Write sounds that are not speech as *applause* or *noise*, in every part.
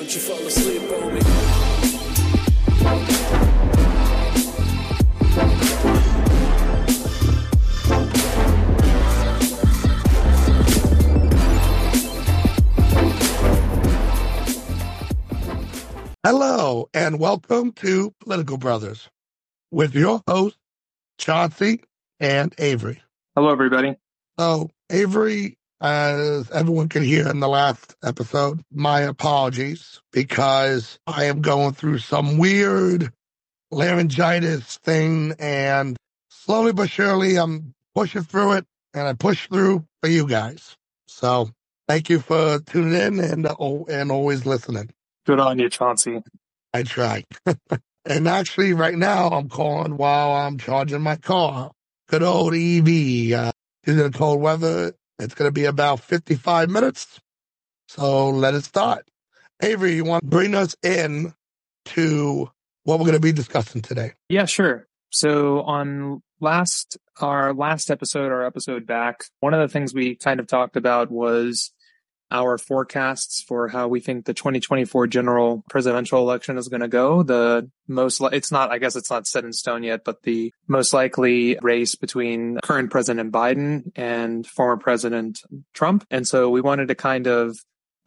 don't you fall asleep on me. Hello, and welcome to Political Brothers with your hosts, Chauncey and Avery. Hello, everybody. So, Avery, as everyone could hear in the last episode, my apologies because I am going through some weird laryngitis thing, and slowly but surely, I'm pushing through it, and I push through for you guys. So, thank you for tuning in and uh, and always listening. Good on you, Chauncey. I try. *laughs* and actually, right now, I'm calling while I'm charging my car. Good old EV. Uh, in the cold weather, it's going to be about 55 minutes. So let it start. Avery, you want to bring us in to what we're going to be discussing today? Yeah, sure. So on last, our last episode, our episode back, one of the things we kind of talked about was our forecasts for how we think the 2024 general presidential election is going to go. The most, li- it's not, I guess it's not set in stone yet, but the most likely race between current President Biden and former President Trump. And so we wanted to kind of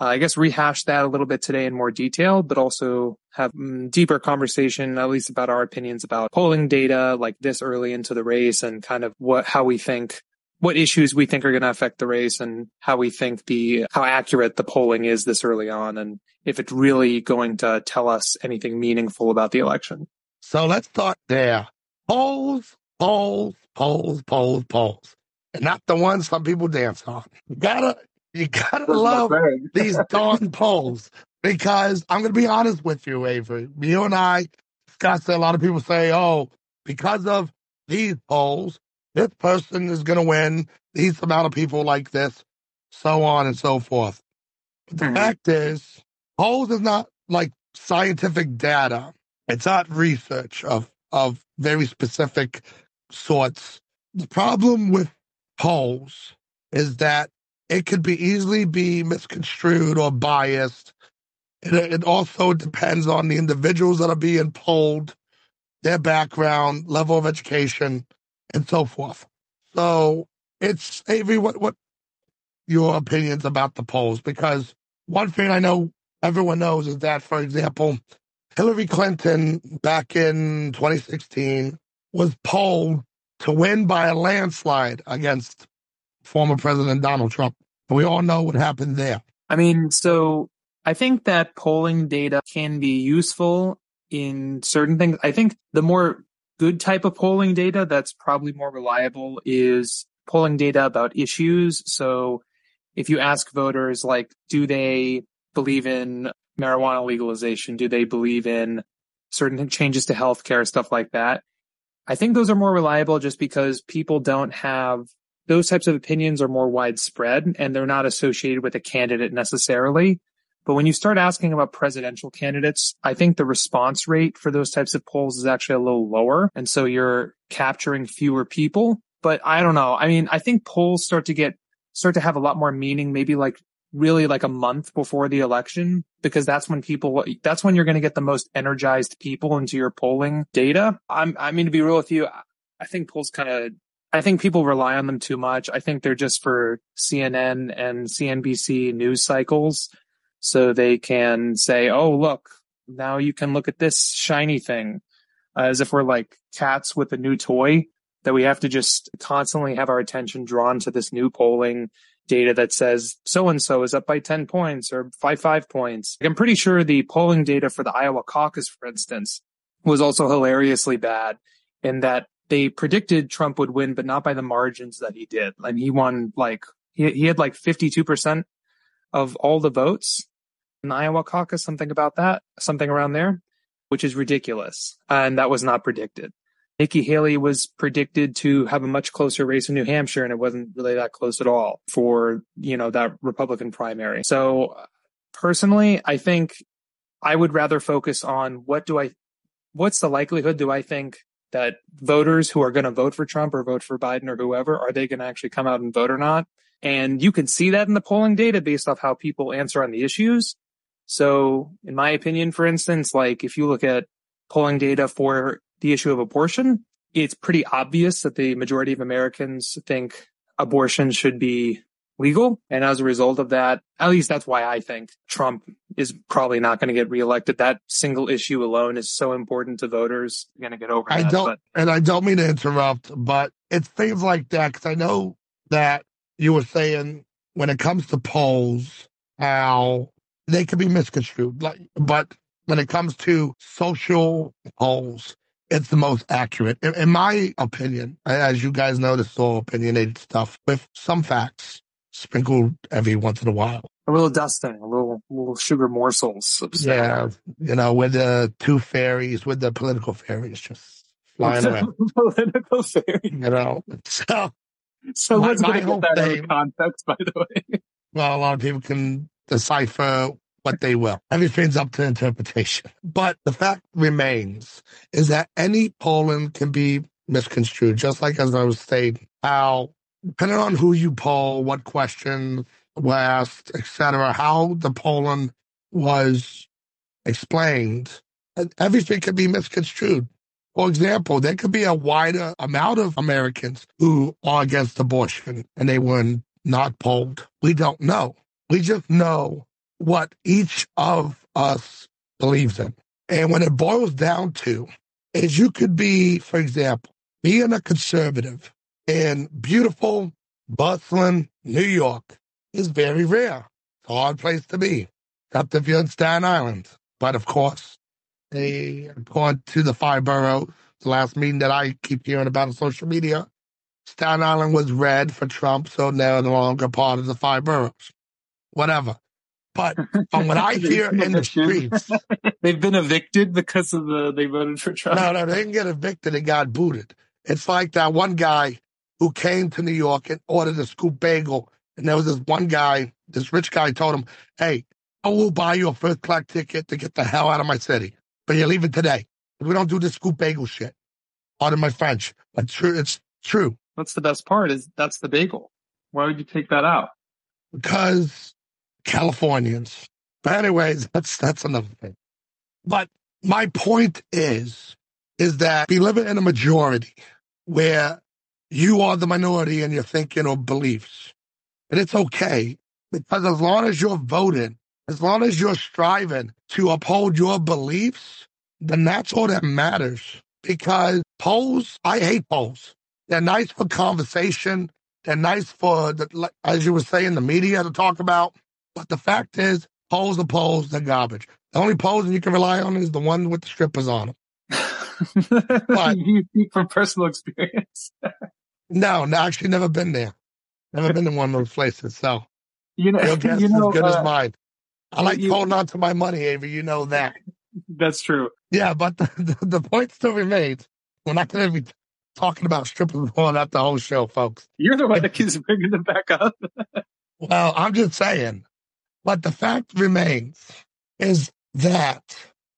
uh, I guess rehash that a little bit today in more detail, but also have mm, deeper conversation, at least about our opinions about polling data like this early into the race and kind of what, how we think what issues we think are going to affect the race and how we think the how accurate the polling is this early on and if it's really going to tell us anything meaningful about the election. So let's start there. Polls, polls, polls, polls, polls. And not the ones some people dance on. You gotta you gotta love *laughs* these darn polls. Because I'm gonna be honest with you, Avery. You and I discussed a lot of people say, oh, because of these polls, this person is going to win, these amount of people like this, so on and so forth. But the Mhm. fact is, polls is not like scientific data. It's not research of, of very specific sorts. The problem with polls is that it could be easily be misconstrued or biased. It, it also depends on the individuals that are being polled, their background, level of education, and so forth. So it's Avery, what what your opinions about the polls? Because one thing I know everyone knows is that, for example, Hillary Clinton back in 2016 was polled to win by a landslide against former President Donald Trump. And we all know what happened there. I mean, so I think that polling data can be useful in certain things. I think the more good type of polling data that's probably more reliable is polling data about issues. So if you ask voters, like, do they believe in marijuana legalization? Do they believe in certain changes to healthcare, stuff like that? I think those are more reliable just because people don't have those types of opinions are more widespread and they're not associated with a candidate necessarily. But when you start asking about presidential candidates, I think the response rate for those types of polls is actually a little lower. And so you're capturing fewer people. But I don't know. I mean, I think polls start to get, start to have a lot more meaning, maybe like really like a month before the election, because that's when people, that's when you're going to get the most energized people into your polling data. I'm, I mean, to be real with you, I think polls kind of I think people rely on them too much. I think they're just for CNN and CNBC news cycles. So they can say, oh, look, now you can look at this shiny thing uh, as if we're like cats with a new toy that we have to just constantly have our attention drawn to this new polling data that says so and so is up by 10 points or by five points. I'm pretty sure the polling data for the Iowa caucus, for instance, was also hilariously bad in that they predicted Trump would win, but not by the margins that he did. And he won like, he, he had like 52% of all the votes in the Iowa caucus, something about that, something around there, which is ridiculous. And that was not predicted. Nikki Haley was predicted to have a much closer race in New Hampshire, and it wasn't really that close at all for, you know, that Republican primary. So personally, I think I would rather focus on what do I, what's the likelihood do I think that voters who are going to vote for Trump or vote for Biden or whoever, are they going to actually come out and vote or not? And you can see that in the polling data based off how people answer on the issues. So, in my opinion, for instance, like if you look at polling data for the issue of abortion, it's pretty obvious that the majority of Americans think abortion should be legal. And as a result of that, at least that's why I think Trump is probably not going to get reelected. That single issue alone is so important to voters. Going to get over. I that, don't, but- and I don't mean to interrupt, but it's things like that because I know that you were saying when it comes to polls, how they can be misconstrued. Like, but when it comes to social polls, it's the most accurate, in, in my opinion. As you guys know, this is all opinionated stuff with some facts sprinkled every once in a while. a little dusting, a little little sugar morsels. Yeah, you know, with the two fairies, with the political fairies just flying *laughs* around. political theory. You know, so So My- let's my get that thing- context, by the way. well, a lot of people can decipher what they will. Everything's up to interpretation. But the fact remains is that any polling can be misconstrued, just like as I was saying, how depending on who you poll, what questions were asked, etc., how the polling was explained, everything can be misconstrued. For example, there could be a wider amount of Americans who are against abortion and they were not polled. We don't know. We just know what each of us believes in. And when it boils down to is you could be, for example, being a conservative in beautiful, bustling New York is very rare. It's a hard place to be, except if you're in Staten Island. But of course, they, according to the five boroughs, the last meeting that I keep hearing about on social media, Staten Island was red for Trump, so they're no longer part of the five boroughs. Whatever. But *laughs* from what I hear in the streets, *laughs* They've been evicted because of the they voted for Trump. no, no, they didn't get evicted, they got booted. It's like that one guy who came to New York and ordered a scoop bagel. And there was this one guy, this rich guy told him, Hey, I will buy you a first class ticket to get the hell out of my city. But you're leaving today. We don't do this scoop bagel shit. Pardon my French. But true, it's true. That's the best part is that's the bagel. Why would you take that out? because Californians. But anyways, *laughs* that's that's another thing. But my point is, is that we live in a majority where you are the minority in your thinking or beliefs. And it's okay because as long as you're voting, as long as you're striving to uphold your beliefs, then that's all that matters. Because polls, I hate polls. They're nice for conversation. They're nice for, the, as you were saying, the media to talk about. But the fact is, polls are polls, they're garbage. The only polls you can rely on is the one with the strippers on them. But- *laughs* you speak from personal experience. No, no, actually never been there. Never been to one of those places. So You know, your *laughs* guess you know, is good uh, as mine. I like you- holding on to my money, Avery. You know that. *laughs* that's true. Yeah, but the, the, the point still remains. We're not going to be talking about strippers going out the whole show, folks. You're the one that keeps bringing them back up. Well, I'm just saying. But the fact remains is that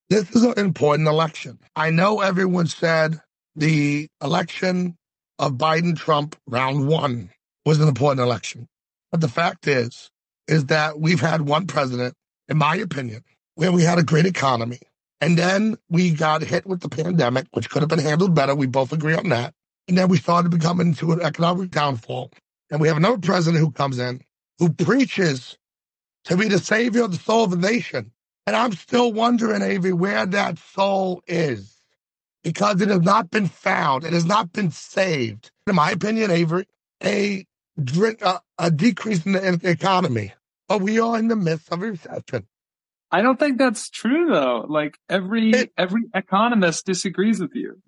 this is an important election. I know everyone said the election of Biden Trump round one was an important election. But the fact is, is that we've had one president, in my opinion, where we had a great economy. And then we got hit with the pandemic, which could have been handled better. We both agree on that. And then we started becoming into an economic downfall. And we have another president who comes in who preaches to be the savior of the soul of the nation. And I'm still wondering, Avery, where that soul is. Because it has not been found. It has not been saved. In my opinion, Avery, a, a, uh, a decrease in the in the economy. But we are in the midst of a recession. I don't think that's true though. Like every It- every economist disagrees with you.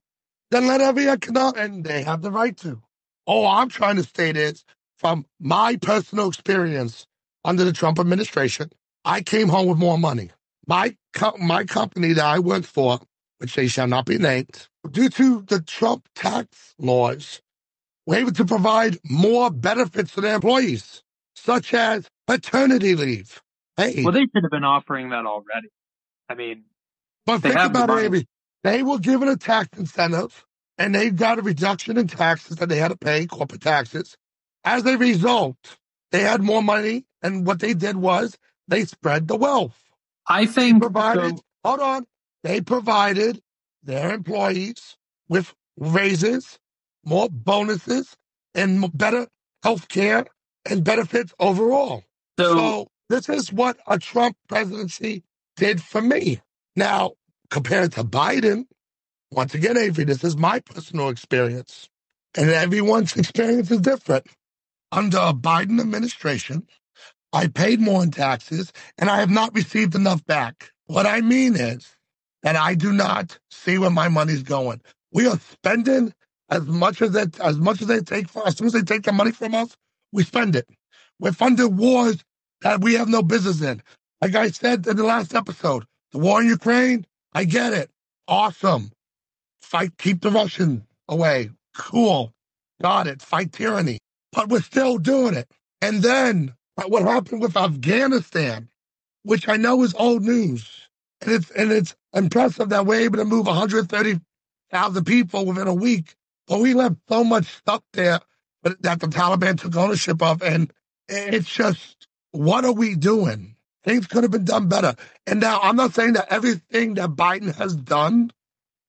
Then let every economist, and they have the right to. All I'm trying to state is from my personal experience under the Trump administration, I came home with more money. My co- my company that I worked for, which they shall not be named, due to the Trump tax laws, were able to provide more benefits to their employees, such as paternity leave. Hey, Well, they should have been offering that already. I mean, but they think have the about it. Amy. They were given a tax incentive, and they got a reduction in taxes that they had to pay, corporate taxes. As a result, they had more money, and what they did was they spread the wealth. I think provided, so, hold on, they provided their employees with raises, more bonuses, and better health care and benefits overall. so, So this is what a Trump presidency did for me. Now, compared to Biden, once again, Avery, this is my personal experience. And everyone's experience is different. Under a Biden administration, I paid more in taxes and I have not received enough back. What I mean is that I do not see where my money's going. We are spending as much as it as much as they take for as soon as they take the money from us, we spend it. We're funding wars that we have no business in. Like I said in the last episode, the war in Ukraine, I get it. Awesome. Fight, keep the Russian away. Cool. Got it. Fight tyranny. But we're still doing it. And then what happened with Afghanistan, which I know is old news. And it's and it's impressive that we're able to move 130,000 people within a week. But we left so much stuff there that that the Taliban took ownership of. And it's just, what are we doing? Things could have been done better. And now I'm not saying that everything that Biden has done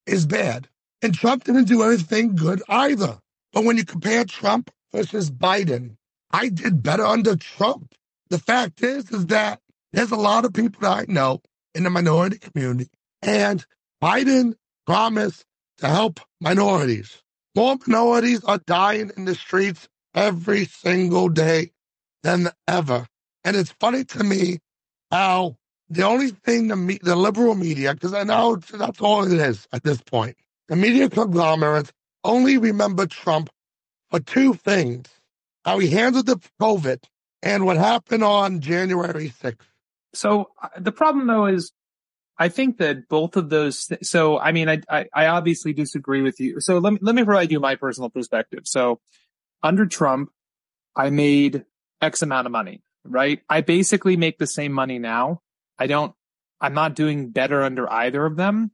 is bad. And Trump didn't do anything good either. But when you compare Trump versus Biden, I did better under Trump. The fact is, is that there's a lot of people that I know in the minority community, and Biden promised to help minorities. More minorities are dying in the streets every single day than ever. And it's funny to me how the only thing the, me- the liberal media, because I know that's all it is at this point, the media conglomerates only remember Trump for two things how he handled the COVID and what happened on January 6th. so uh, the problem though is, I think that both of those. Th- so I mean, I, I I obviously disagree with you. So let me let me provide you my personal perspective. So under Trump, I made X amount of money, right? I basically make the same money now. I don't. I'm not doing better under either of them.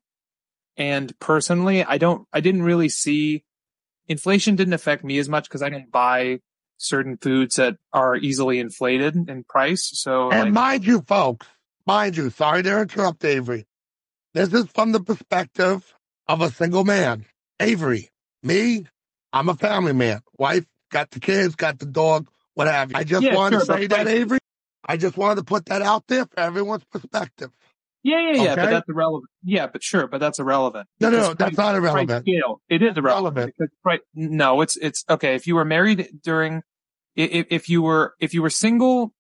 And personally, I don't. I didn't really see inflation didn't affect me as much because I don't buy certain foods that are easily inflated in price. So And like, mind you, folks, mind you, sorry to interrupt, Avery. This is from the perspective of a single man. Avery, me, I'm a family man. Wife, got the kids, got the dog, what have you. I just Yeah, wanted sure, to say that, Avery. I just wanted to put that out there for everyone's perspective. Yeah, yeah, yeah. But that's irrelevant. Yeah, but sure, but that's irrelevant. No, no, no, that's not irrelevant. scale. It is irrelevant. Relevant. Because price, no, it's it's okay. If you were married during, if if you were if you were single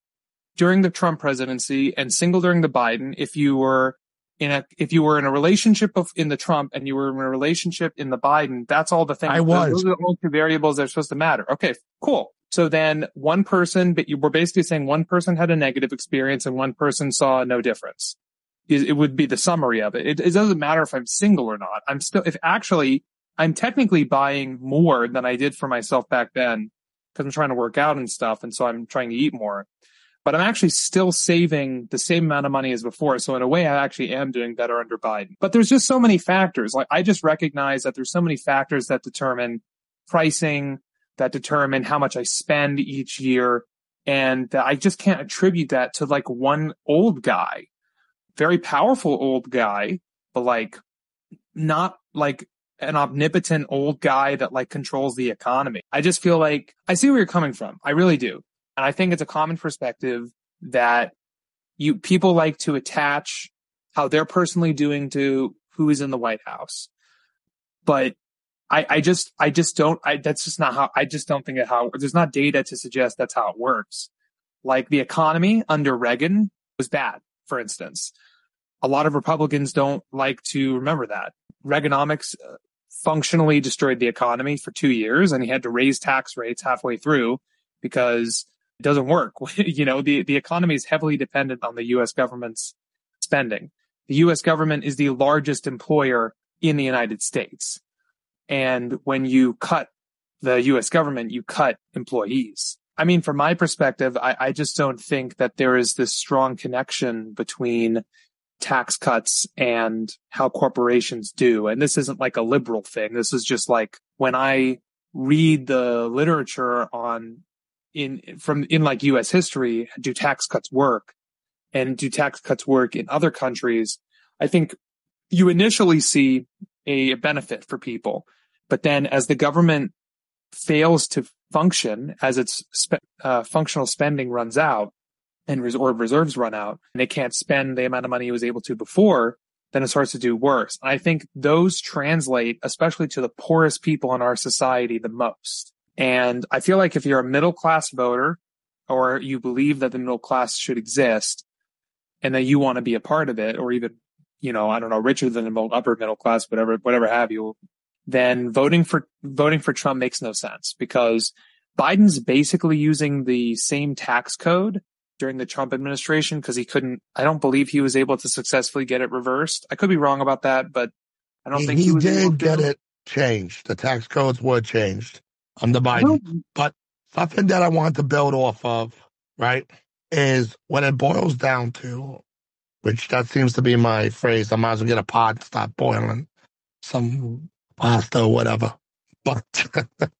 during the Trump presidency and single during the Biden, if you were in a if you were in a relationship of in the Trump and you were in a relationship in the Biden, that's all the things. I was. Those are the only two variables that are supposed to matter. Okay, cool. So then one person, but you were basically saying one person had a negative experience and one person saw no difference. It, it would be the summary of it. it. It doesn't matter if I'm single or not. I'm still, if actually I'm technically buying more than I did for myself back then because I'm trying to work out and stuff. And so I'm trying to eat more, but I'm actually still saving the same amount of money as before. So in a way, I actually am doing better under Biden, but there's just so many factors. Like I just recognize that there's so many factors that determine pricing, that determine how much I spend each year. And I just can't attribute that to like one old guy, very powerful old guy, but like not like an omnipotent old guy that like controls the economy. I just feel like I see where you're coming from. I really do. And I think it's a common perspective that you people like to attach how they're personally doing to who is in the White House. But I, I just, I just don't, I, that's just not how, I just don't think of how, there's not data to suggest that's how it works. Like the economy under Reagan was bad, for instance. A lot of Republicans don't like to remember that. Reaganomics uh, functionally destroyed the economy for two years and he had to raise tax rates halfway through because it doesn't work. *laughs* you know, the, the economy is heavily dependent on the U.S. government's spending. The U.S. government is the largest employer in the United States. And when you cut the U.S. government, you cut employees. I mean, from my perspective, I, I just don't think that there is this strong connection between tax cuts and how corporations do. And this isn't like a liberal thing. This is just like when I read the literature on in from in like US history, do tax cuts work? and do tax cuts work in other countries, I think you initially see a benefit for people. But then as the government fails to function, as its spe- uh, functional spending runs out and res- or reserves run out, and they can't spend the amount of money it was able to before, then it starts to do worse. And I think those translate, especially to the poorest people in our society, the most. And I feel like if you're a middle class voter or you believe that the middle class should exist and that you want to be a part of it or even, you know, I don't know, richer than the upper middle class, whatever, whatever have you, then voting for, voting for Trump makes no sense because Biden's basically using the same tax code during the Trump administration because he couldn't, I don't believe he was able to successfully get it reversed. I could be wrong about that, but I don't he, think he, he was able did to. get it changed. The tax codes were changed under Biden. But something that I want to build off of, right, is when it boils down to, which that seems to be my phrase, I might as well get a pot, and stop boiling some pasta or whatever. But *laughs* the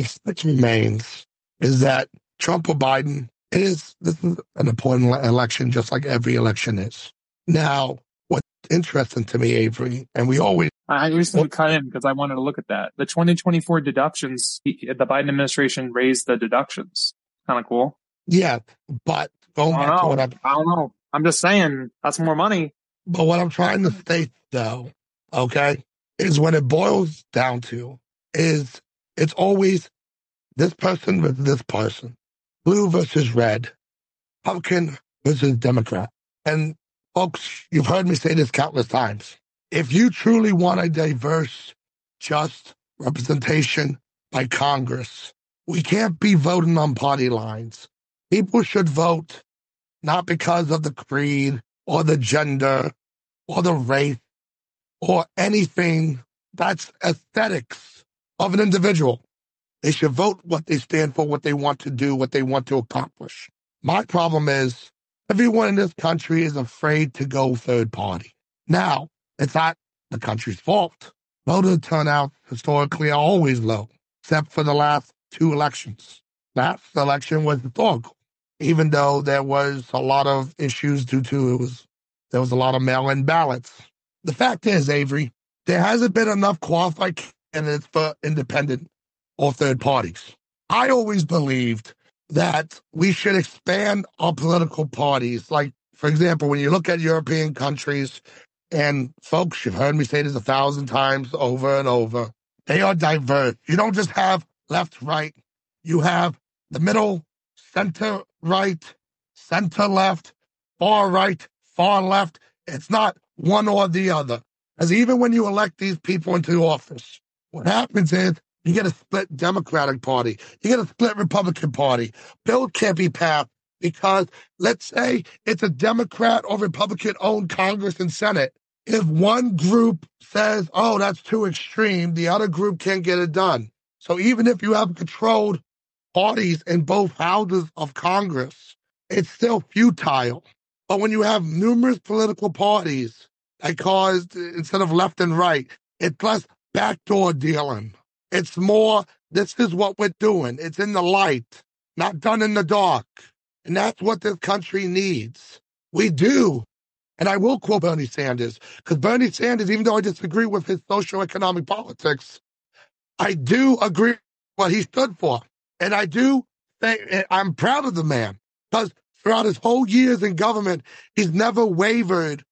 fact remains is that Trump or Biden, it is this is an important election, just like every election is. Now, what's interesting to me, Avery, and we always I recently cut in because I wanted to look at that. The 2024 deductions, the Biden administration raised the deductions. Kind of cool. yeah, but going back to what. I'm I don't know. I'm just saying that's more money. But what I'm trying to state, though, okay, is when it boils down to is it's always this person versus this person, blue versus red, Republican versus Democrat. And folks, you've heard me say this countless times. If you truly want a diverse, just representation by Congress, we can't be voting on party lines. People should vote not because of the creed or the gender or the race or anything that's aesthetics of an individual. They should vote what they stand for, what they want to do, what they want to accomplish. My problem is everyone in this country is afraid to go third party. Now, it's not the country's fault. Voter turnout historically are always low, except for the last two elections. Last election was historical, even though there was a lot of issues due to it was there was a lot of mail-in ballots. The fact is, Avery, there hasn't been enough qualified candidates for independent or third parties. I always believed that we should expand our political parties. Like, for example, when you look at European countries, and folks, you've heard me say this a thousand times over and over, they are diverse. You don't just have left, right, you have the middle, center, right, center, left, far right, far left. It's not one or the other. As even when you elect these people into office, what happens is you get a split Democratic Party, you get a split Republican Party. Bill can't be passed because let's say it's a Democrat or Republican owned Congress and Senate. If one group says, oh, that's too extreme, the other group can't get it done. So even if you have controlled parties in both houses of Congress, it's still futile. But when you have numerous political parties that cause, instead of left and right, it's less backdoor dealing. It's more, this is what we're doing. It's in the light, not done in the dark. And that's what this country needs. We do. And I will quote Bernie Sanders, because Bernie Sanders, even though I disagree with his socioeconomic politics, I do agree what he stood for. And I do think I'm proud of the man because throughout his whole years in government, he's never wavered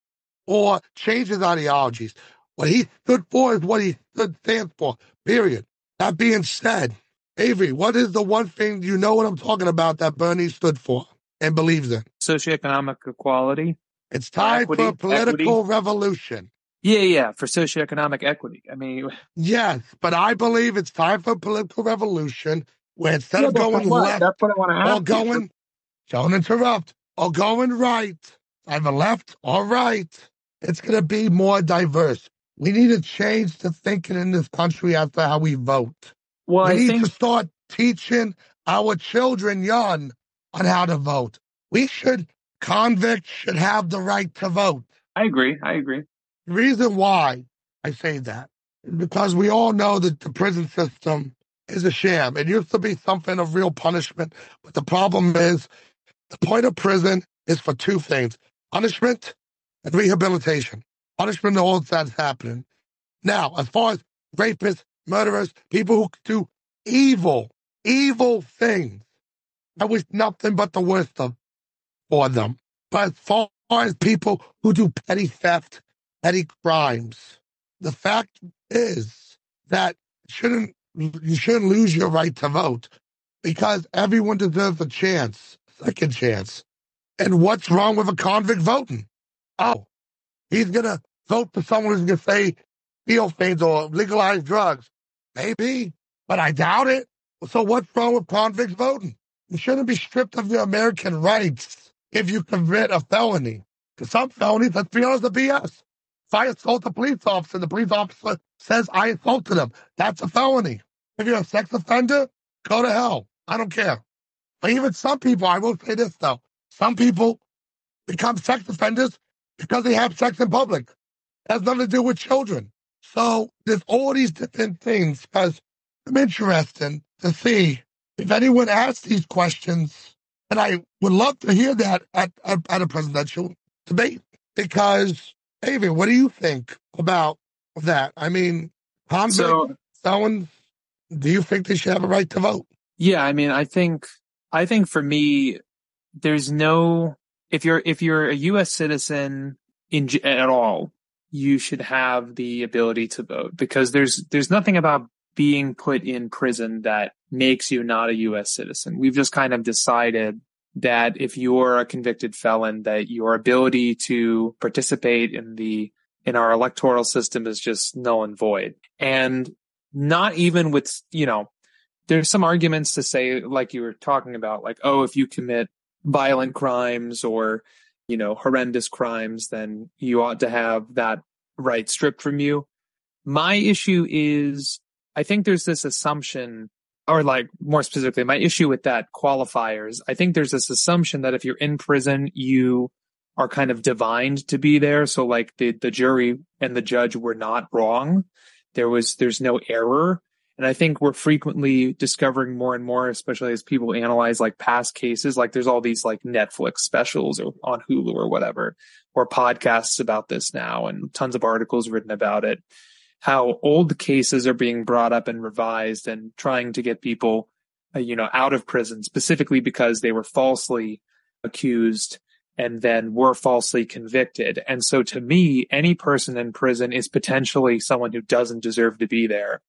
or changed his ideologies. What he stood for is what he stood stands for, period. That being said, Avery, what is the one thing you know what I'm talking about that Bernie stood for and believes in? Socioeconomic equality. It's time Equity, for a political equity. revolution. Yeah, yeah, for socioeconomic equity. I mean, *laughs* Yes, but I believe it's time for a political revolution where instead yeah, of going what? left That's what I want to ask. or going, don't interrupt, or going right, either left or right, it's going to be more diverse. We need to change the thinking in this country as to how we vote. Well, we I need think to start teaching our children young on how to vote. We should, convicts should have the right to vote. I agree. I agree. The reason why I say that is because we all know that the prison system is a sham. It used to be something of real punishment, but the problem is the point of prison is for two things punishment and rehabilitation. Punishment, all that's happening. Now, as far as rapists, murderers, people who do evil, evil things, I wish nothing but the worst of for them. But as far as people who do petty theft, petty crimes, the fact is that shouldn't you shouldn't lose your right to vote because everyone deserves a chance, second chance. And what's wrong with a convict voting? Oh, he's gonna vote for someone who's gonna say feel or legalize drugs. Maybe, but I doubt it. So what's wrong with convicts voting? You shouldn't be stripped of your American rights if you commit a felony. Because some felonies, let's be honest, are BS. If I assault a police officer, the police officer says I assaulted him. That's a felony. If you're a sex offender, go to hell. I don't care. But even some people, I will say this though, some people become sex offenders because they have sex in public. It has nothing to do with children. So there's all these different things because I'm interested to see if anyone asks these questions. And I would love to hear that at, at, at a presidential debate because, David, what do you think about that? I mean, convict, so, someone, do you think they should have a right to vote? Yeah, I mean, I think, I think for me, there's no, if you're, if you're a U.S. citizen in, at all, you should have the ability to vote because there's, there's nothing about being put in prison that makes you not a U.S. citizen. We've just kind of decided that if you're a convicted felon, that your ability to participate in the in our electoral system is just null and void. And not even with, you know, there's some arguments to say, like you were talking about, like, oh, if you commit violent crimes or, you know, horrendous crimes, then you ought to have that right stripped from you. My issue is, I think there's this assumption or like more specifically, my issue with that qualifiers, I think there's this assumption that if you're in prison, you are kind of divined to be there. So like the, the jury and the judge were not wrong. There was, there's no error. And I think we're frequently discovering more and more, especially as people analyze like past cases, like there's all these like Netflix specials or on Hulu or whatever, or podcasts about this now and tons of articles written about it how old cases are being brought up and revised and trying to get people, uh, you know, out of prison specifically because they were falsely accused and then were falsely convicted. And so to me, any person in prison is potentially someone who doesn't deserve to be there.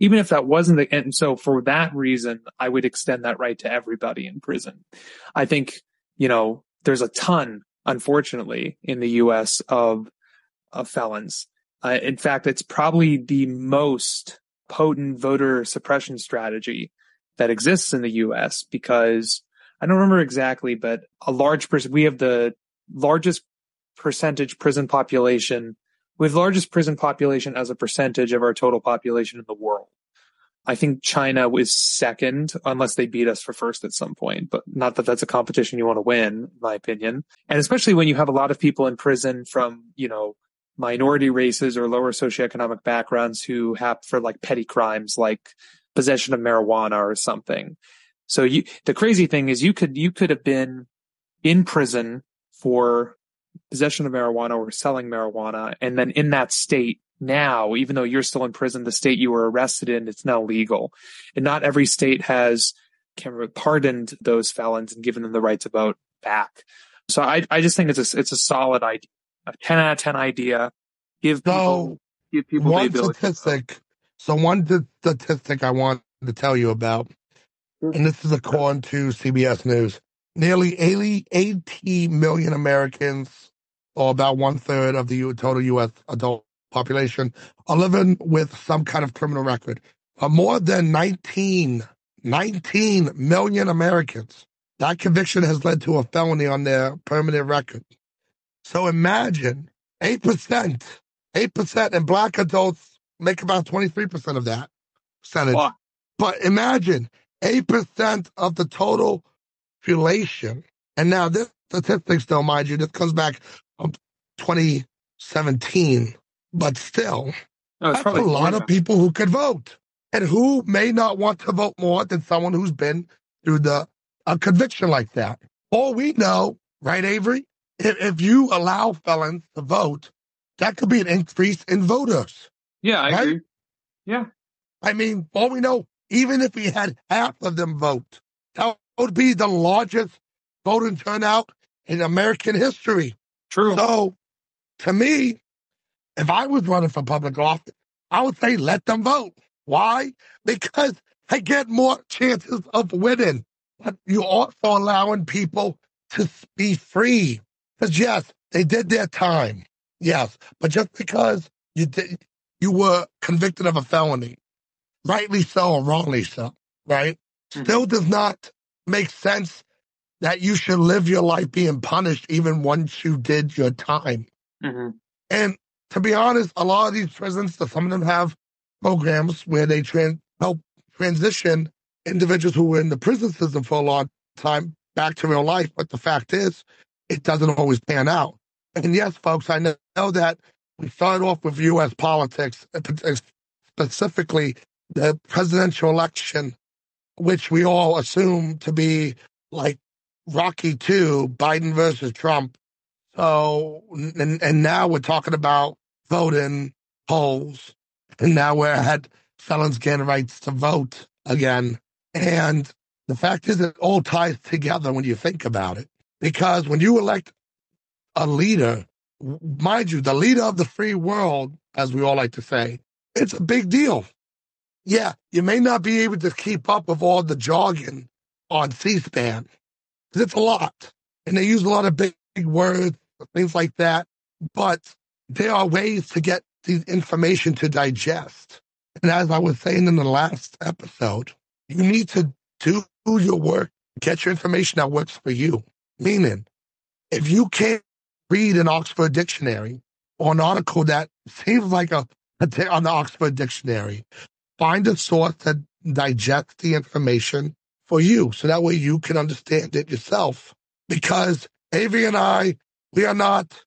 Even if that wasn't the, and so for that reason, I would extend that right to everybody in prison. I think, you know, there's a ton, unfortunately, in the U.S. of, of felons uh, in fact, it's probably the most potent voter suppression strategy that exists in the US because I don't remember exactly, but a large person, we have the largest percentage prison population. The largest prison population as a percentage of our total population in the world. I think China was second, unless they beat us for first at some point, but not that that's a competition you want to win, in my opinion. And especially when you have a lot of people in prison from, you know, minority races or lower socioeconomic backgrounds who have for like petty crimes like possession of marijuana or something. So you, the crazy thing is you could, you could have been in prison for possession of marijuana or selling marijuana. And then in that state now, even though you're still in prison, the state you were arrested in, it's now legal. And not every state has pardoned those felons and given them the right to vote back. So I, I just think it's a, it's a solid idea a 10 out of 10 idea. Give people, so, give people one statistic. So one statistic I want to tell you about, mm-hmm. and this is according to CBS News. Nearly 80, 80 million Americans, or about one third of the total U.S. adult population, are living with some kind of criminal record. Uh, more than 19, 19 million Americans. That conviction has led to a felony on their permanent record. So imagine 8%, 8%, and black adults make about 23% of that percentage. Wow. But imagine 8% of the total population. And now this statistics, though, mind you, this comes back from 2017, but still, oh, that's a lot of people who could vote and who may not want to vote more than someone who's been through the a conviction like that. All we know right, Avery? If, if you allow felons to vote, that could be an increase in voters. Yeah, I Right? agree. Yeah. I mean, all we know, even if we had half of them vote, that would be the largest voting turnout in American history. True. So, to me, if I was running for public office, I would say let them vote. Why? Because they get more chances of winning. But you're also allowing people to be free. Because yes, they did their time. Yes, but just because you did, you were convicted of a felony, rightly so or wrongly so, right? Mhm. Still does not make sense that you should live your life being punished even once you did your time. Mhm. And to be honest, a lot of these prisons, some of them have programs where they tran help transition individuals who were in the prison system for a long time back to real life. But the fact is, it doesn't always pan out. And yes, folks, I know, know that we started off with U.S. politics, specifically the presidential election, which we all assume to be like Rocky II, Biden versus Trump. So, and, and now we're talking about voting polls, and now we're at felons getting rights to vote again. And the fact is, it all ties together when you think about it. Because when you elect a leader, mind you, the leader of the free world, as we all like to say, it's a big deal. Yeah, you may not be able to keep up with all the jargon on C-SPAN, 'cause it's a lot, and they use a lot of big, big words, things like that. But there are ways to get the information to digest. And as I was saying in the last episode, you need to do your work, get your information that works for you. Meaning, if you can't read an Oxford dictionary or an article that seems like a, a on the Oxford dictionary, find a source that digests the information for you so that way you can understand it yourself. Because Avery and I, we are not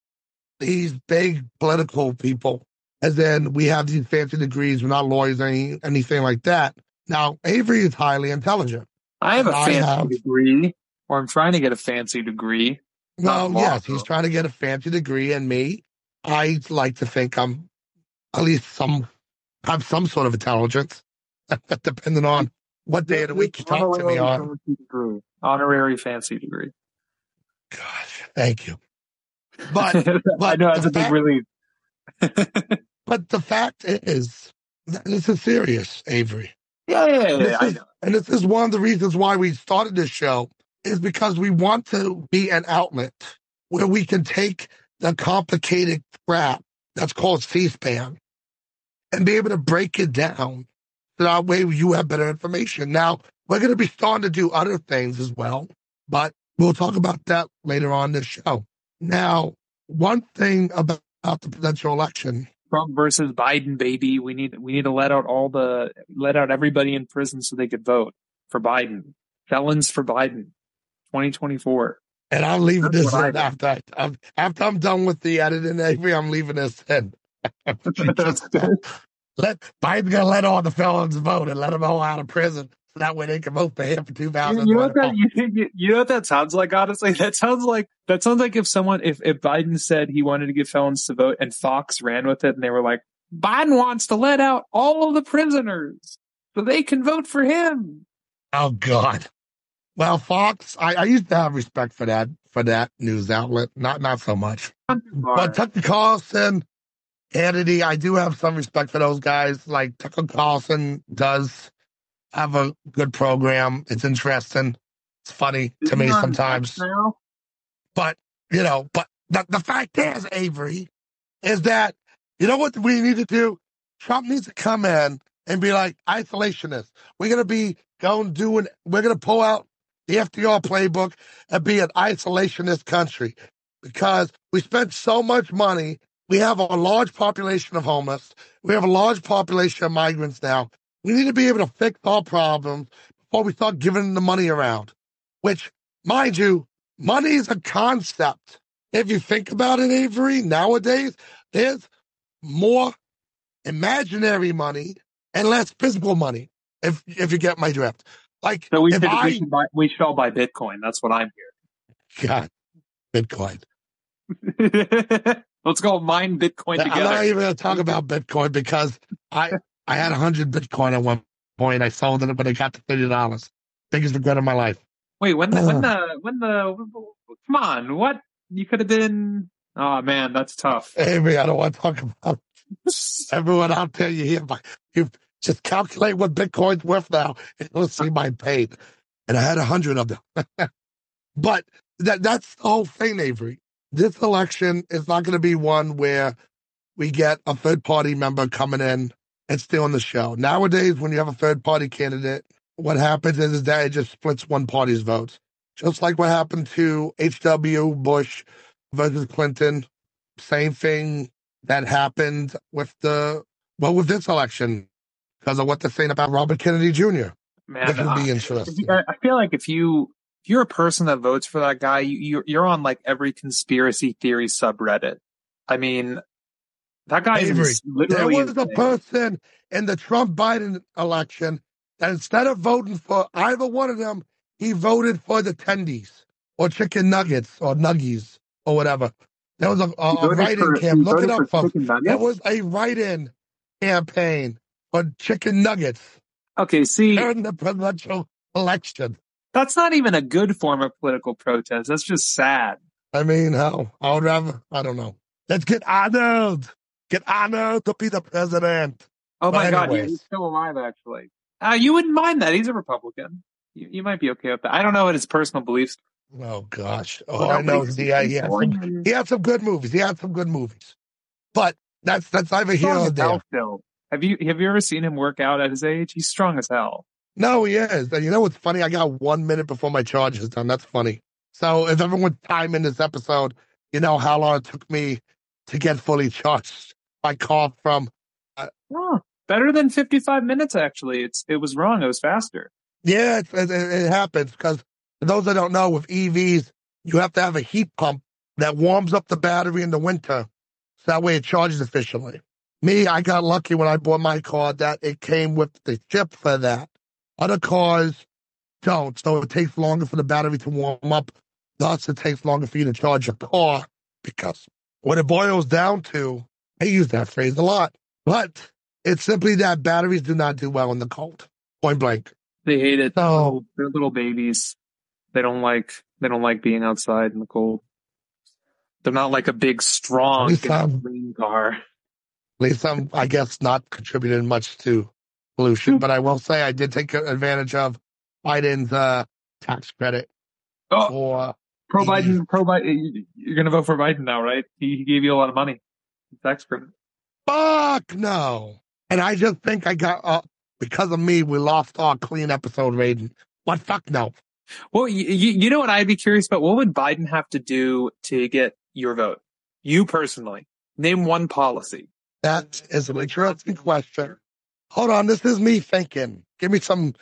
these big political people, And then we have these fancy degrees, we're not lawyers or any, anything like that. Now, Avery is highly intelligent. I have a fancy have- degree, or I'm trying to get a fancy degree. Well, Not law, yes, he's trying to get a fancy degree, and me, I like to think I'm at least some have some sort of intelligence, *laughs* depending on what day of the week you talk to me on. Degree. Honorary fancy degree. Gosh, thank you. But *laughs* I but know that's a big fact- relief. *laughs* but the fact is, this is serious, Avery. Yeah, yeah, yeah. This yeah I is-. And this is one of the reasons why we started this show is because we want to be an outlet where we can take the complicated crap that's called C-SPAN and be able to break it down so that way you have better information. Now, we're going to be starting to do other things as well, but we'll talk about that later on in the show. Now, one thing about, the presidential election Trump versus Biden, baby. We need we need to let out all the let out everybody in prison so they could vote for Biden. Felons for Biden, 2024. And I'm leaving That's this in after I'm, after I'm done with the editing, Avery. I'm leaving this in. *laughs* Let Biden's gonna let all the felons vote and let them all out of prison, so that way they can vote for him for You, you know what that you, you- you know what that sounds like? Honestly, *laughs* that sounds like that sounds like if someone if if Biden said he wanted to get felons to vote and Fox ran with it and they were like, Biden wants to let out all of the prisoners so they can vote for him. Oh God. Well, Fox, I, I used to have respect for that for that news outlet. Not not so much. But Tucker Carlson, Hannity, I do have some respect for those guys. Like Tucker Carlson does have a good program. It's interesting. It's funny to me sometimes. But you know, but the, the fact is, Avery, is that you know what we need to do? Trump needs to come in and be like isolationist. We're gonna be going doing. We're gonna pull out the FDR playbook and be an isolationist country because we spent so much money. We have a large population of homeless. We have a large population of migrants now. We need to be able to fix our problems before we start giving the money around. Which, mind you, money is a concept. If you think about it, Avery, nowadays, there's more imaginary money and less physical money. If if you get my drift, like So we should, I we should buy we should all buy Bitcoin. That's what I'm here. God, Bitcoin. *laughs* Let's go mine Bitcoin together. I'm not even going to talk about Bitcoin because I I had 100 Bitcoin at one point. I sold it, but it got to $30. Biggest regret of my life. Wait, when the when *sighs* the when the come on, what you could have been? Oh man, that's tough. Avery, I don't want to talk about *laughs* everyone out there. You hear my, you just calculate what Bitcoin's worth now, and you'll see my pain. And I had hundred of them. *laughs* but that that's the whole thing, Avery. This election is not going to be one where we get a third party member coming in and stealing the show. Nowadays, when you have a third party candidate, what happens is, that it just splits one party's votes. Just like what happened to H.W. Bush versus Clinton. Same thing that happened with the, well, with this election because of what they're saying about Robert Kennedy Jr. Man, This would be interesting. I I feel like if you if you're a person that votes for that guy, you you're, you're on like every conspiracy theory subreddit. I mean, that guy Avery, is There literally was a person in the Trump Biden election that instead of voting for either one of them, he voted for the tendies or chicken nuggets or nuggies or whatever. There was a, a, a write-in camp. Look it up, folks. There was a write-in campaign for chicken nuggets Okay, see, during the presidential election. that's not even a good form of political protest. That's just sad. I mean, how? I would rather, I don't know. Let's get honored. Get honored to be the president. Oh But my god, anyways. he's still alive actually. Uh, you wouldn't mind that. He's a Republican. You, you might be okay with that. I don't know what his personal beliefs. Oh, gosh. Well, I know nobody- is he, he, had some, he had some good movies. He had some good movies. But that's that's neither here nor there. still. Have you have you ever seen him work out at his age? He's strong as hell. No, he is. And you know what's funny? I got one minute before my charge is done. That's funny. So if everyone's time in this episode, you know how long it took me to get fully *laughs* charged. My call from uh, Oh, better than 55 minutes actually. It's it was wrong. It was faster. yeah, it, it, it happens because for those that don't know, with EVs, you have to have a heat pump that warms up the battery in the winter, so that way it charges efficiently. Me, I got lucky when I bought my car that it came with the chip for that. Other cars don't, so it takes longer for the battery to warm up. Thus, it takes longer for you to charge your car because what it boils down to, I use that phrase a lot, but it's simply that batteries do not do well in the cold. Point blank. They hate it. So- They're little babies. They don't like they don't like being outside in the cold. They're not like a big, strong, I'm- clean car. At least I'm, I guess, not contributing much to pollution. But I will say I did take advantage of Biden's uh, tax credit Oh, for. pro Biden, pro Biden. You're gonna vote for Biden now, right? He, he gave you a lot of money. Tax credit. Fuck no. And I just think I got, uh, because of me, we lost our clean episode rating. But fuck no. Well, you, you know what I'd be curious about? What would Biden have to do to get your vote? You personally, name one policy. That is an interesting question. Hold on. This is me thinking. Give me some.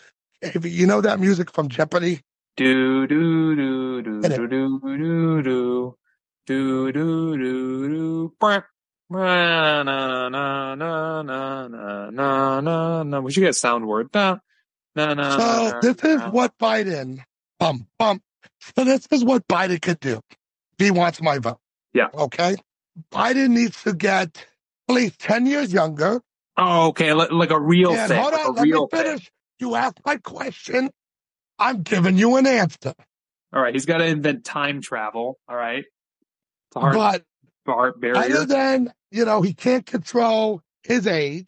If you know that music from Jeopardy? Do do do do do do do do do do do do na na na na na na na na. We should get a sound word. Na na na. So this is what Biden. Bump bump. So this is what Biden could do. If he wants my vote. Yeah. Okay. Biden needs to get at least ten years younger. Oh, okay. Like a real thing. Hold like on. let me finish. Thing. You asked my question. I'm giving you an answer. All right. He's got to invent time travel. All right. It's hard. But hard other than, you know, he can't control his age,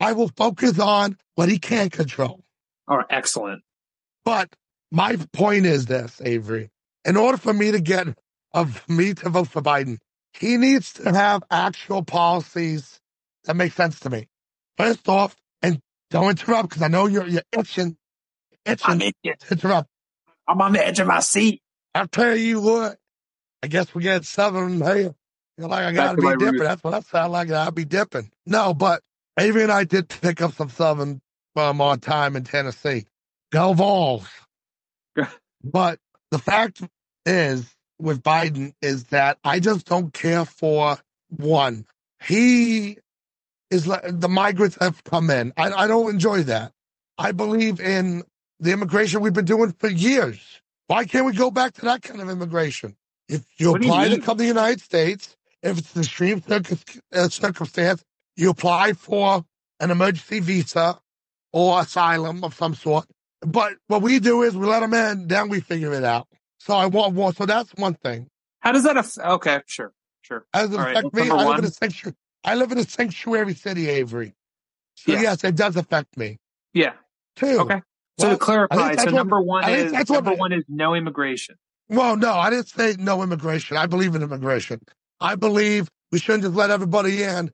I will focus on what he can control. All right, excellent. But my point is this, Avery. In order for me to get of me to vote for Biden, he needs to have actual policies that make sense to me. First off, and don't interrupt because I know you're you're itching, itching I'm in it. to interrupt. I'm on the edge of my seat. I'll tell you what. I guess we get southern here. You're like I gotta to be dipping. roots. That's what I sound like. I'll be dipping. No, but Avery and I did pick up some southern um, from our time in Tennessee. Go Vols. *laughs* but the fact is with Biden is that I just don't care for one. He is like the migrants have come in. I, I don't enjoy that. I believe in the immigration we've been doing for years. Why can't we go back to that kind of immigration? If you What do you apply to come to the United States, if it's an extreme uh, circumstance, you apply for an emergency visa or asylum of some sort. But what we do is we let them in, then we figure it out. So I want, want so that's one thing. How does that affect? Okay, sure, sure. As it affect that's me, I live in a sanctuary. I live in a sanctuary city, Avery. So Yeah. yes, it does affect me Yeah. too. Okay. So Well, to clarify, so what- number one is number one is no immigration. Well, no, I didn't say no immigration. I believe in immigration. I believe we shouldn't just let everybody in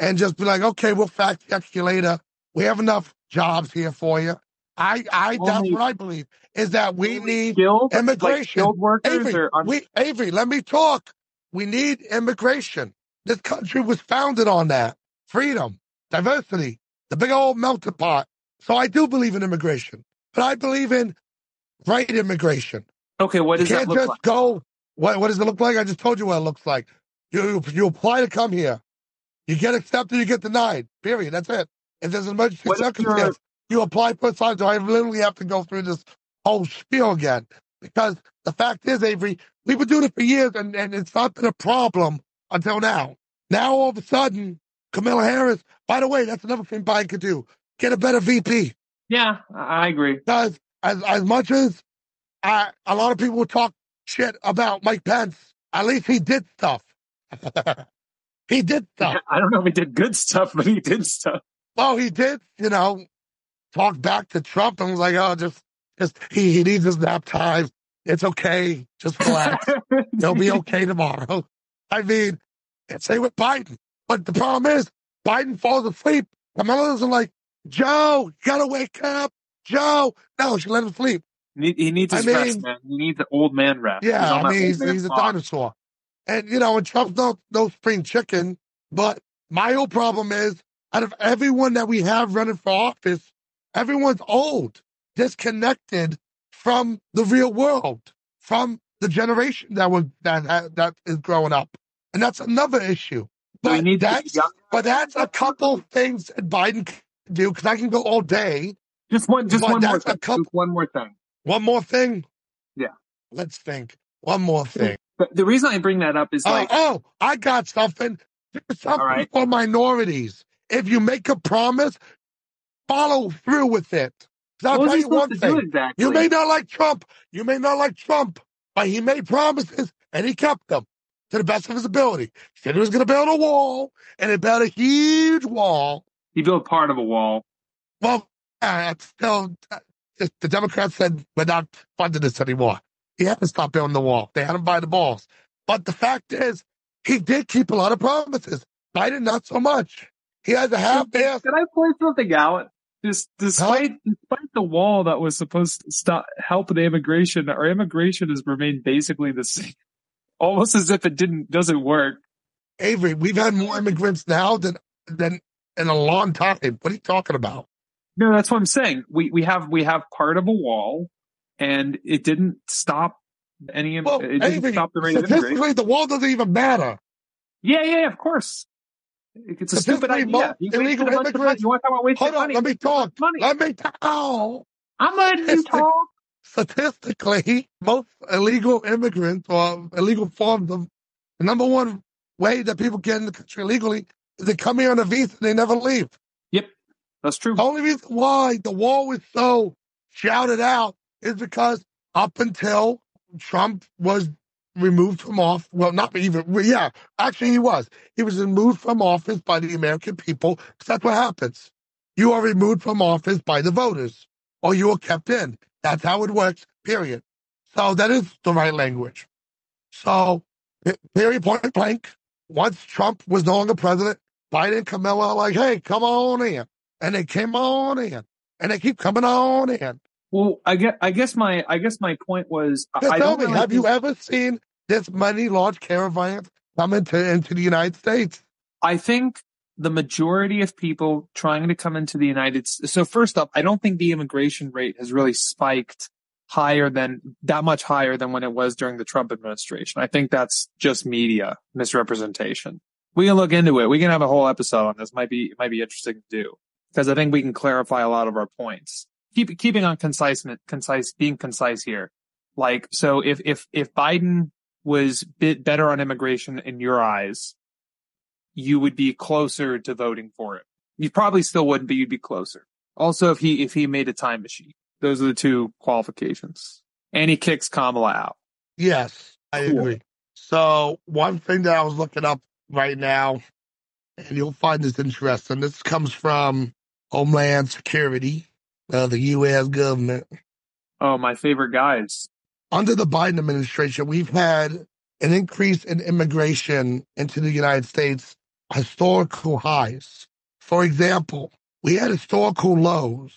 and just be like, okay, we'll fact check you later. We have enough jobs here for you. I, I, that's what I believe is that we need skilled immigration. skilled workers Avery, or un- we, Avery, let me talk. We need immigration. This country was founded on that freedom, diversity, the big old melting pot. So I do believe in immigration, but I believe in right immigration. okay. What You does that can't look just like? go. What, what does it look like? I just told you what it looks like. You you apply to come here. You get accepted, you get denied. Period. That's it. If there's an emergency What circumstance, you apply for asylum. So I literally have to go through this whole spiel again. Because the fact is, Avery, we've been doing it for years and, and it's not been a problem until now. Now all of a sudden, Camilla Harris, by the way, that's another thing Biden could do. Get a better VP. Yeah, I I agree. Because as as much as I, a lot of people talk shit about Mike Pence, at least he did stuff. *laughs* he did stuff. I don't know if he did good stuff, *laughs* but he did stuff. Well, he did, you know, talk back to Trump and was like, "Oh, just, just he he needs his nap time. It's okay. Just relax. *laughs* He'll be okay tomorrow." I mean, same with Biden. But the problem is, Biden falls asleep. Kamala's like, "Joe, you gotta wake up, Joe." No, she let him sleep. He he needs his I rest, man. He needs the old man rest. Yeah, He's I mean, he's, he's a dinosaur. And, you know, and Trump's no, no spring chicken. But my whole problem is, out of everyone that we have running for office, everyone's old, disconnected from the real world, from the generation that was that that is growing up, and that's another issue. But need that's but that's a couple things that Biden can do because I can go all day. Just one, just one more thing. couple- Just one more thing. One more thing. Yeah. Let's think. One more thing. But the reason I bring that up is Oh, like, oh, I got something. There's something right. for minorities. If you make a promise, follow through with it. I'll what tell you one to do thing. exactly? You may not like Trump. You may not like Trump, but he made promises and he kept them to the best of his ability. He said he was going to build a wall, and he built a huge wall. he built part of a wall. Well, uh, it's still, uh, the the Democrats said we're not funding this anymore. He had to stop building the wall. They had him by the balls. But the fact is, he did keep a lot of promises. Biden, not so much. He has a half-assed. Can I point something out? Just despite despite the wall that was supposed to stop help the immigration, our immigration has remained basically the *laughs* same, almost as if it didn't doesn't work. Avery, we've had more immigrants now than than in a long time. What are you talking about? No, that's what I'm saying. We we have we have part of a wall, and it didn't stop any. Well, it didn't stop the rate of immigration. statistically, the wall doesn't even matter. Yeah, yeah, of course. It's a stupid idea. most You illegal wasted a bunch of money. immigrants- You want to talk about wasting Hold on, money? let me talk. Money. Let me talk. I'm letting you talk. statistically, most illegal immigrants or illegal forms of the number one way that people get in the country illegally is they come here on a visa and they never leave. That's true. The only reason why the wall was so shouted out is because up until Trump was removed from office, well, not even, yeah, actually he was. He was removed from office by the American people that's what happens. You are removed from office by the voters or you are kept in. That's how it works, period. So that is the right language. So, pe- period, point blank. Once Trump was no longer president, Biden and Camilla like, hey, come on in. And they came on in. And they keep coming on in. Well, I guess I guess my I guess my point was I Just I tell don't me, really have you ever seen this many large caravans come into, into the United States? I think the majority of people trying to come into the United States. So first up, I don't think the immigration rate has really spiked higher than that much higher than when it was during the Trump administration. I think that's just media misrepresentation. We can look into it. We can have a whole episode on this. Might be might be interesting to do because I think we can clarify a lot of our points. Keep keeping on concise concise being concise here. Like so, if if if Biden was bit better on immigration in your eyes, you would be closer to voting for it. You probably still wouldn't, but you'd be closer. Also, if he if he made a time machine, those are the two qualifications. And he kicks Kamala out. Yes, I Cool. agree. So one thing that I was looking up right now, and you'll find this interesting. This comes from Homeland Security, uh, the U.S. government. Oh, my favorite guys. Under the Biden administration, we've had an increase in immigration into the United States, historical highs. For example, we had historical lows,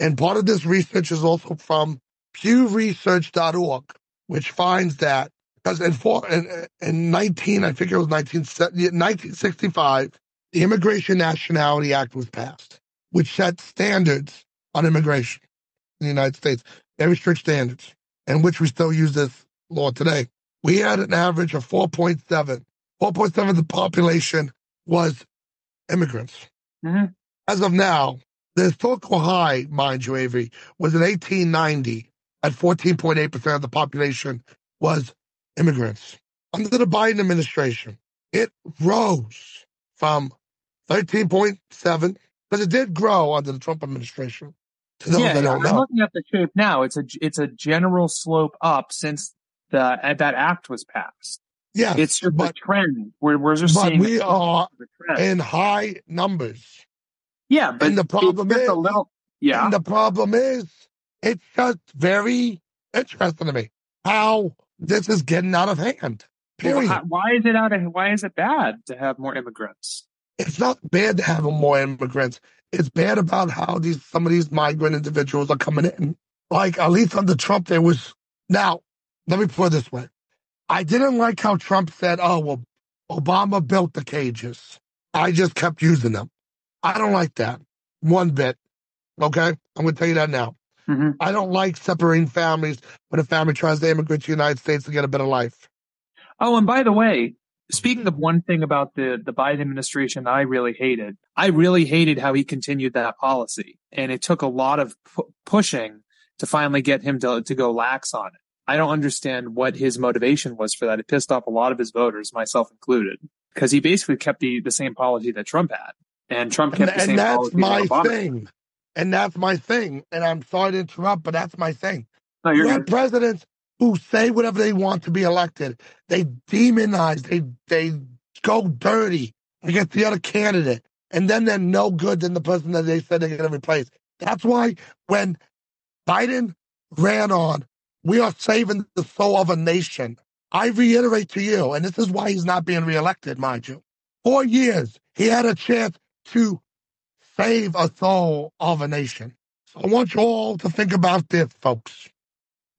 and part of this research is also from PewResearch.org, which finds that because in, four, in, in 19, I think it was 19, 1965, the Immigration Nationality Act was passed, which set standards on immigration in the United States, very strict standards, and which we still use this law today. We had an average of 4.7. 4.7 of the population was immigrants. Mhm. As of now, the historical high, mind you, Avery, was in 1890 at 14.8% of the population was immigrants. Under the Biden administration, it rose from 13.7, because it did grow under the Trump administration. To those yeah, don't I'm looking at the shape now. It's a it's a general slope up since the uh, that act was passed. Yes, It's just a trend. We're we're just but seeing we are in high numbers. yeah, but and the problem just a is- little. Yeah, And the problem is, it's just very interesting to me how this is getting out of hand. Well, how- why is it out of? Why is it bad to have more immigrants? It's not bad to have more immigrants. It's bad about how these some of these migrant individuals are coming in. Like at least under Trump, there was. Now, let me put it this way: I didn't like how Trump said, "Oh well, Obama built the cages. I just kept using them." I don't like that one bit. Okay, I'm going to tell you that now. Mhm. I don't like separating families when a family tries to immigrate to the United States to get a better life. Oh, and by the way, speaking of one thing about the the Biden administration, I really hated. I really hated how he continued that policy, and it took a lot of pu- pushing to finally get him to to go lax on it. I don't understand what his motivation was for that. It pissed off a lot of his voters, myself included, because he basically kept the the same policy that Trump had, and Trump And, kept the and same that's policy my that thing. And that's my thing. And I'm sorry to interrupt, but that's my thing. No, You you're have good. presidents who say whatever they want to be elected. They demonize, they they go dirty against the other candidate. And then they're no good than the person that they said they're going to replace. That's why when Biden ran on, we are saving the soul of a nation. I reiterate to you, and this is why he's not being reelected, mind you. Four years, he had a chance to save a soul of a nation. So I want you all to think about this, folks.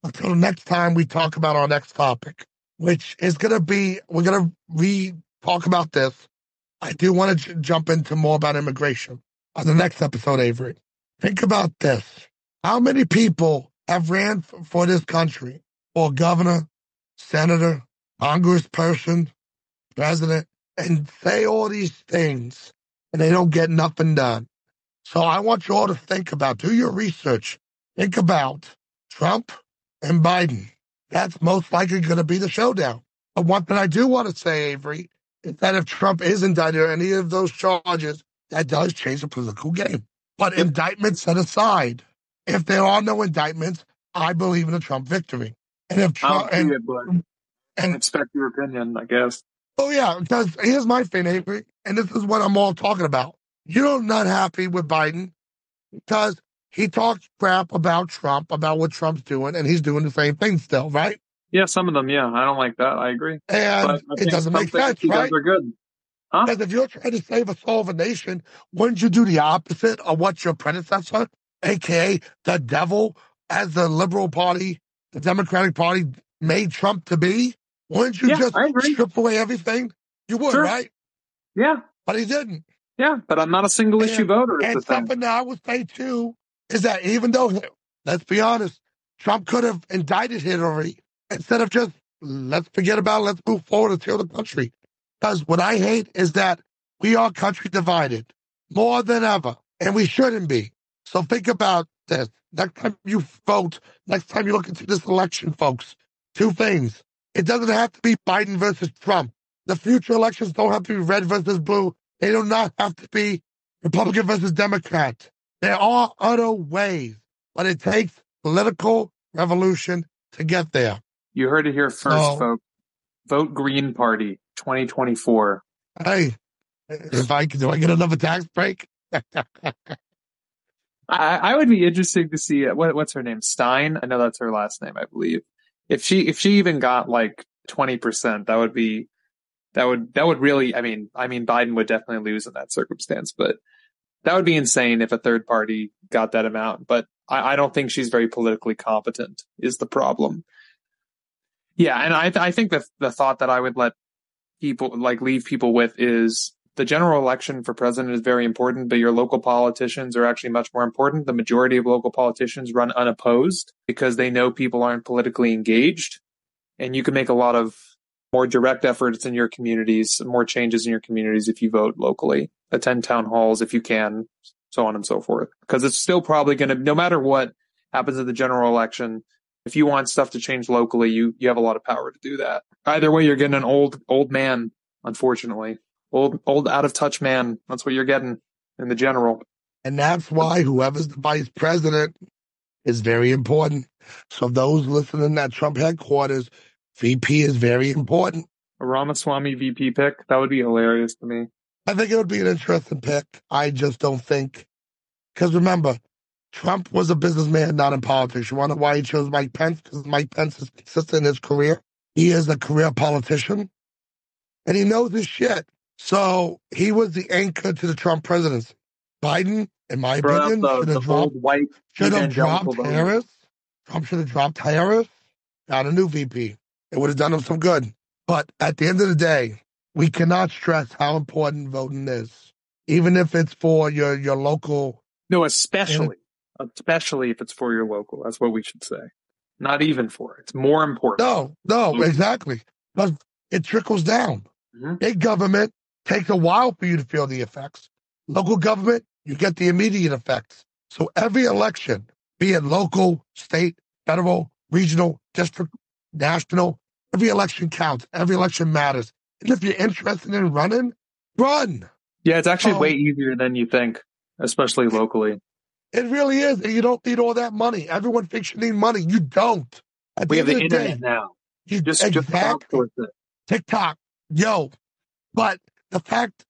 Until next time we talk about our next topic, which is going to be, we're going to re talk about this. I do want to j- jump into more about immigration on the next episode, Avery. Think about this. How many people have ran f- for this country for governor, senator, congressperson, president, and say all these things and they don't get nothing done? So I want you all to think about, do your research. Think about Trump and Biden. That's most likely going to be the showdown. But one thing I do want to say, Avery, is that if Trump is indicted on any of those charges, that does change the political game. But indictments set aside, if there are no indictments, I believe in a Trump victory. And if Trump and, it, but and respect your opinion, I guess. oh yeah, because here's my thing, Avery, and this is what I'm all talking about. You're not happy with Biden because he talks crap about Trump, about what Trump's doing, and he's doing the same thing still, right? Yeah, some of them, yeah, I don't like that. I agree. And I it doesn't make sense, right? are good. Because if you're trying to save a soul of a nation, wouldn't you do the opposite of what your predecessor, aka the devil, as the liberal party, the Democratic Party made Trump to be? Wouldn't you Yeah, just strip away everything? You would, Sure. right? Yeah, But he didn't. yeah, but I'm not a single issue voter. And thing. something that I would say too is that even though, let's be honest, Trump could have indicted Hillary instead of just let's forget about it, let's move forward and heal the country. Because what I hate is that we are country divided more than ever, and we shouldn't be. So think about this. Next time you vote, next time you look into this election, folks, two things. It doesn't have to be Biden versus Trump. The future elections don't have to be red versus blue. They do not have to be Republican versus Democrat. There are other ways, but it takes political revolution to get there. You heard it here first, so, folks. Vote Green Party 2024. Hey, if I do I get another tax break? *laughs* I, I, would be interested to see uh, what, what's her name Stein. I know that's her last name, I believe. If she if she even got like twenty percent, that would be that would that would really. I mean, I mean, Biden would definitely lose in that circumstance, but that would be insane if a third party got that amount. But I, I don't think she's very politically competent. Is the problem? Yeah, and I I think that the thought that I would let people like leave people with is the general election for president is very important, but your local politicians are actually much more important. The majority of local politicians run unopposed because they know people aren't politically engaged. And you can make a lot of more direct efforts in your communities, more changes in your communities if you vote locally, attend town halls if you can, so on and so forth. Because it's still probably going to, no matter what happens in the general election, if you want stuff to change locally, you, you have a lot of power to do that. Either way, you're getting an old, old man, unfortunately old old out of touch man. That's what you're getting in the general. And that's why whoever's the vice president is very important. So those listening at Trump headquarters, VP is very important. A Ramaswamy VP pick, that would be hilarious to me. I think it would be an interesting pick. I just don't think because remember, Trump was a businessman, not in politics. You wonder why he chose Mike Pence? Because Mike Pence is consistent in his career. He is a career politician, and he knows his shit. So he was the anchor to the Trump presidency. Biden, in my opinion, should have dropped, white should have dropped Harris. Trump should have dropped Harris, got a new VP. It would have done him some good. But at the end of the day, we cannot stress how important voting is, even if it's for your, your local. No, especially, especially if it's for your local. That's what we should say. Not even for It's more important. No, no, exactly. But it trickles down. Mm-hmm. Big government takes a while for you to feel the effects. Local government, you get the immediate effects. So every election, be it local, state, federal, regional, district, national, every election counts. Every election matters. And if you're interested in running, run. Yeah, it's actually um, way easier than you think, especially locally. It really is. And you don't need all that money. Everyone thinks you need money. You don't. At we the have the, the internet day, now. You just, exactly. just TikTok. Yo. But the fact,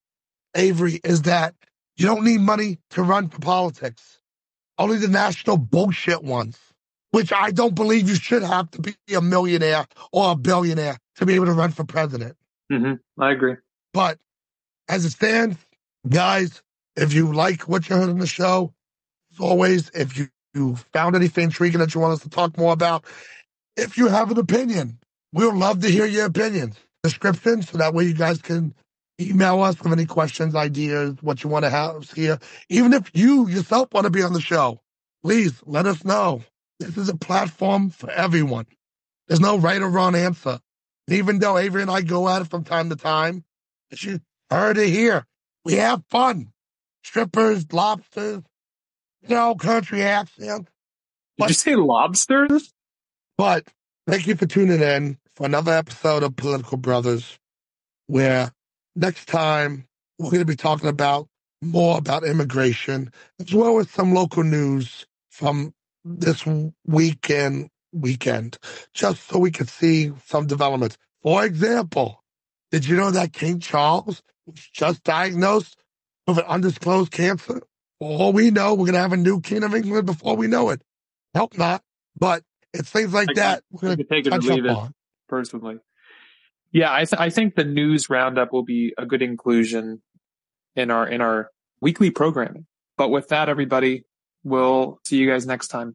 Avery, is that you don't need money to run for politics. Only the national bullshit ones, which I don't believe you should have to be a millionaire or a billionaire to be able to run for president. Mm-hmm. I agree. But as it stands, guys, if you like what you heard on the show, as always, if you, you found anything intriguing that you want us to talk more about, if you have an opinion, we'll love to hear your opinions. Description, so that way you guys can email us with any questions, ideas, what you want to have here. Even if you yourself want to be on the show, please let us know. This is a platform for everyone. There's no right or wrong answer. Even though Avery and I go at it from time to time, as you heard it here, we have fun. Strippers, lobsters, you know, country accents. Did you say lobsters? But thank you for tuning in for another episode of Political Brothers, where next time we're going to be talking about more about immigration as well as some local news from this weekend weekend just so we can see some developments for example did you know that king charles was just diagnosed with an undisclosed cancer? For all we know we're going to have a new king of england before we know it. Help not but it's things like I that we're going to take it or leave it personally. Yeah, I, th- I think the news roundup will be a good inclusion in our in our weekly programming. But with that, everybody, we'll see you guys next time.